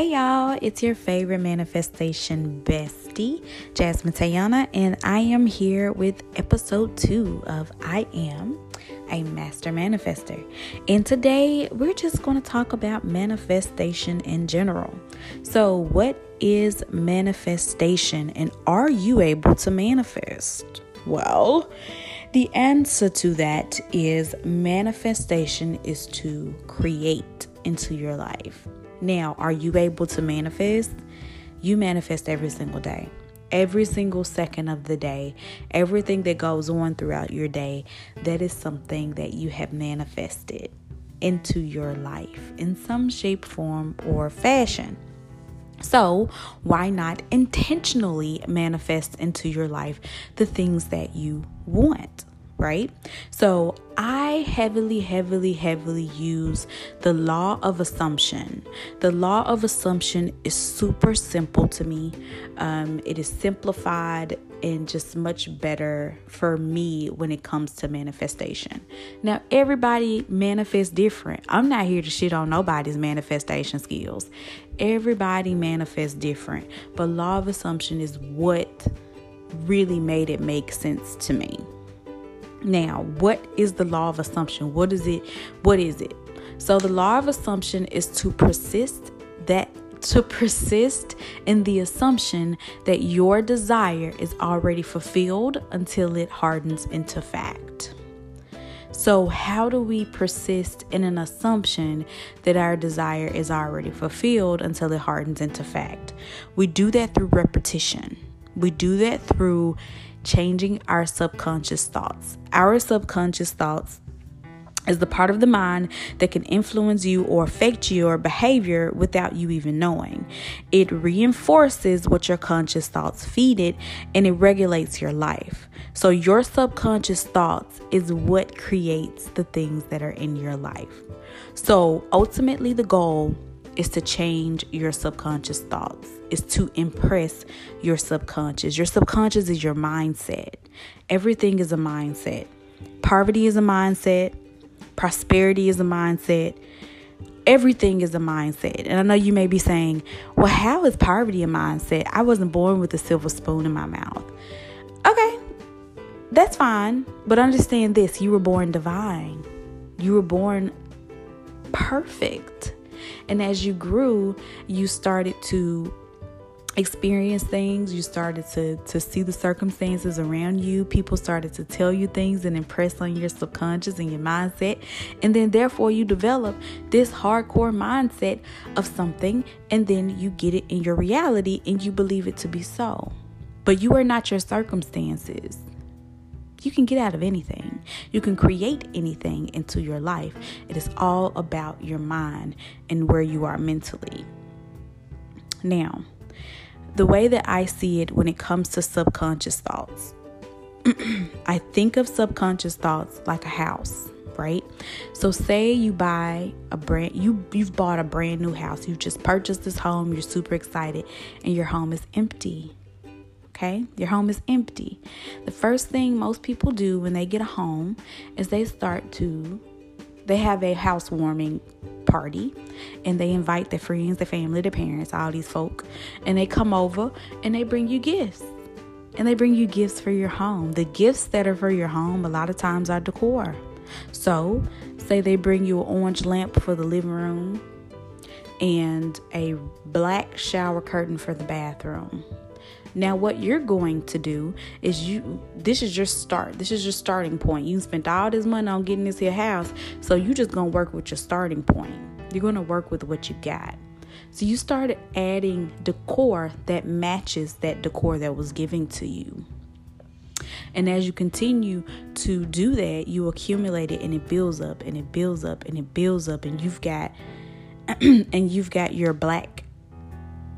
Hey y'all, it's your favorite manifestation bestie, Jasmine Tayana, and I am here with episode two of I Am a Master Manifester. And today we're just going to talk about manifestation in general. So, what is manifestation, and are you able to manifest? Well, the answer to that is manifestation is to create into your life. Now, are you able to manifest? You manifest every single day. Every single second of the day, everything that goes on throughout your day, that is something that you have manifested into your life in some shape, form, or fashion. So, why not intentionally manifest into your life the things that you want? Right? So I heavily, heavily, heavily use the law of assumption. The law of assumption is super simple to me. Um, it is simplified and just much better for me when it comes to manifestation. Now, everybody manifests different. I'm not here to shit on nobody's manifestation skills. Everybody manifests different, but law of assumption is what really made it make sense to me. Now, what is the law of assumption? What is it? What is it? So the law of assumption is to persist that to persist in the assumption that your desire is already fulfilled until it hardens into fact. So, how do we persist in an assumption that our desire is already fulfilled until it hardens into fact? We do that through repetition. We do that through changing our subconscious thoughts. Our subconscious thoughts is the part of the mind that can influence you or affect your behavior without you even knowing. It reinforces what your conscious thoughts feed it and it regulates your life. So, your subconscious thoughts is what creates the things that are in your life. So, ultimately, the goal is to change your subconscious thoughts, is to impress your subconscious. Your subconscious is your mindset. Everything is a mindset. Poverty is a mindset, prosperity is a mindset. Everything is a mindset. And I know you may be saying, well, how is poverty a mindset? I wasn't born with a silver spoon in my mouth. Okay, that's fine. But understand this you were born divine, you were born perfect. And as you grew, you started to experience things. You started to to see the circumstances around you. People started to tell you things and impress on your subconscious and your mindset. And then therefore you develop this hardcore mindset of something and then you get it in your reality and you believe it to be so. But you are not your circumstances. You can get out of anything. You can create anything into your life. It is all about your mind and where you are mentally. Now, the way that I see it when it comes to subconscious thoughts, I think of subconscious thoughts like a house, right? So say you buy a brand you you've bought a brand new house. You've just purchased this home, you're super excited and your home is empty okay? Your home is empty. The first thing most people do when they get a home is they start to they have a housewarming party and they invite their friends, their family, their parents, all these folk, and they come over and they bring you gifts. And they bring you gifts for your home. The gifts that are for your home a lot of times are decor. So, say they bring you an orange lamp for the living room and a black shower curtain for the bathroom now, what you're going to do is you this is your start. This is your starting point. You spent all this money on getting this here house, so you just gonna work with your starting point. You're gonna work with what you got. So you started adding decor that matches that decor that was given to you. And as you continue to do that, you accumulate it and it builds up and it builds up and it builds up and you've got and you've got your black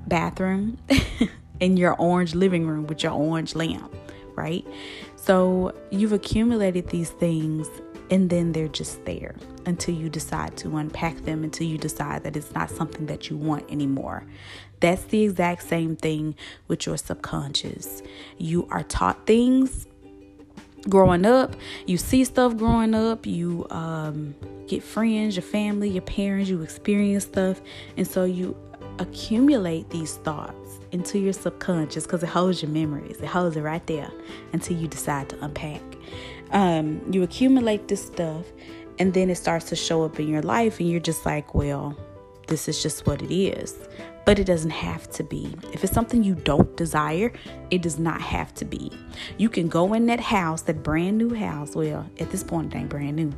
bathroom in your orange living room with your orange lamp, right? So you've accumulated these things and then they're just there until you decide to unpack them, until you decide that it's not something that you want anymore. That's the exact same thing with your subconscious. You are taught things growing up, you see stuff growing up, you um, get friends, your family, your parents, you experience stuff, and so you accumulate these thoughts into your subconscious because it holds your memories. It holds it right there until you decide to unpack. Um, you accumulate this stuff, and then it starts to show up in your life, and you're just like, well, this is just what it is. But it doesn't have to be. If it's something you don't desire, it does not have to be. You can go in that house, that brand new house. Well, at this point, it ain't brand new.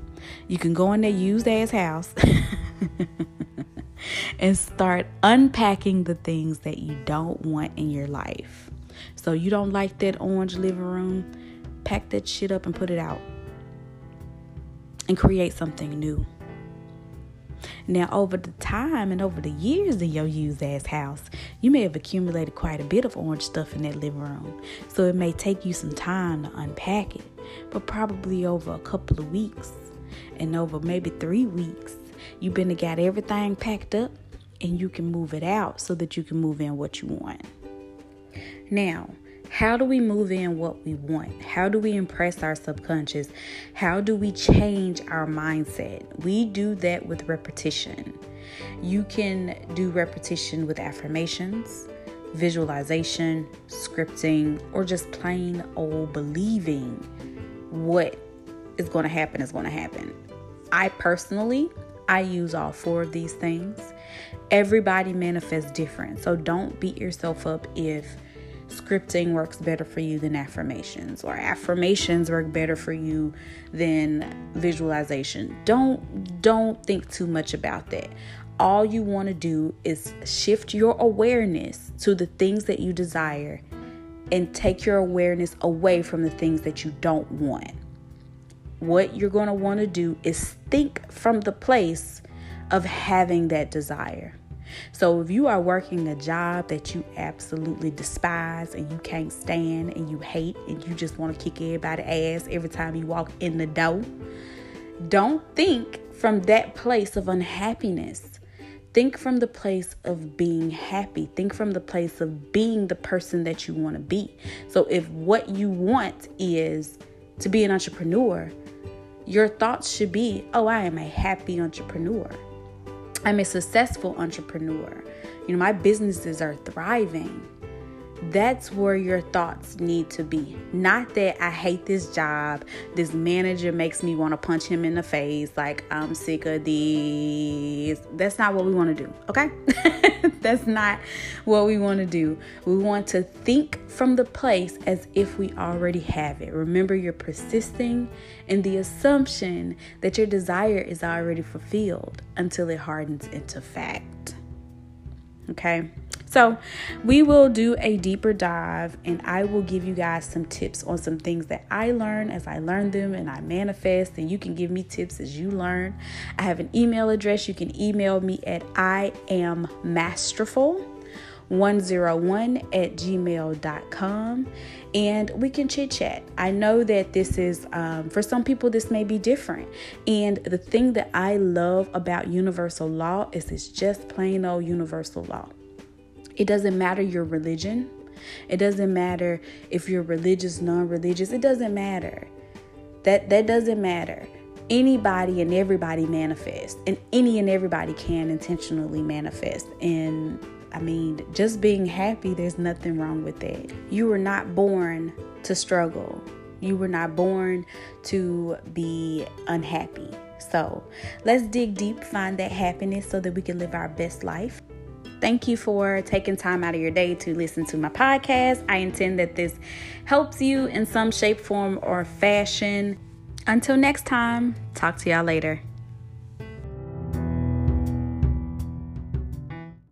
You can go in that used ass house and start unpacking the things that you don't want in your life. So, you don't like that orange living room? Pack that shit up and put it out and create something new. Now, over the time and over the years in your used ass house, you may have accumulated quite a bit of orange stuff in that living room. So it may take you some time to unpack it, but probably over a couple of weeks and over maybe three weeks, you've been to got everything packed up and you can move it out so that you can move in what you want. Now, how do we move in what we want? How do we impress our subconscious? How do we change our mindset? We do that with repetition. You can do repetition with affirmations, visualization, scripting, or just plain old believing what is going to happen is going to happen. I personally, I use all four of these things. Everybody manifests different. So don't beat yourself up if scripting works better for you than affirmations or affirmations work better for you than visualization don't don't think too much about that all you want to do is shift your awareness to the things that you desire and take your awareness away from the things that you don't want what you're going to want to do is think from the place of having that desire so if you are working a job that you absolutely despise and you can't stand and you hate and you just want to kick everybody's ass every time you walk in the door, don't think from that place of unhappiness. Think from the place of being happy. Think from the place of being the person that you want to be. So if what you want is to be an entrepreneur, your thoughts should be, oh, I am a happy entrepreneur. I'm a successful entrepreneur. You know, my businesses are thriving. That's where your thoughts need to be. Not that I hate this job, this manager makes me want to punch him in the face, like I'm sick of these. That's not what we want to do, okay? That's not what we want to do. We want to think from the place as if we already have it. Remember, you're persisting in the assumption that your desire is already fulfilled until it hardens into fact. Okay? So, we will do a deeper dive and I will give you guys some tips on some things that I learn as I learn them and I manifest. And you can give me tips as you learn. I have an email address. You can email me at I am masterful. 101 at gmail.com and we can chit chat. I know that this is, um, for some people, this may be different. And the thing that I love about universal law is it's just plain old universal law. It doesn't matter your religion. It doesn't matter if you're religious, non-religious. It doesn't matter. That that doesn't matter. Anybody and everybody manifest, and any and everybody can intentionally manifest. And I mean, just being happy, there's nothing wrong with that. You were not born to struggle. You were not born to be unhappy. So let's dig deep, find that happiness so that we can live our best life. Thank you for taking time out of your day to listen to my podcast. I intend that this helps you in some shape, form, or fashion. Until next time, talk to y'all later.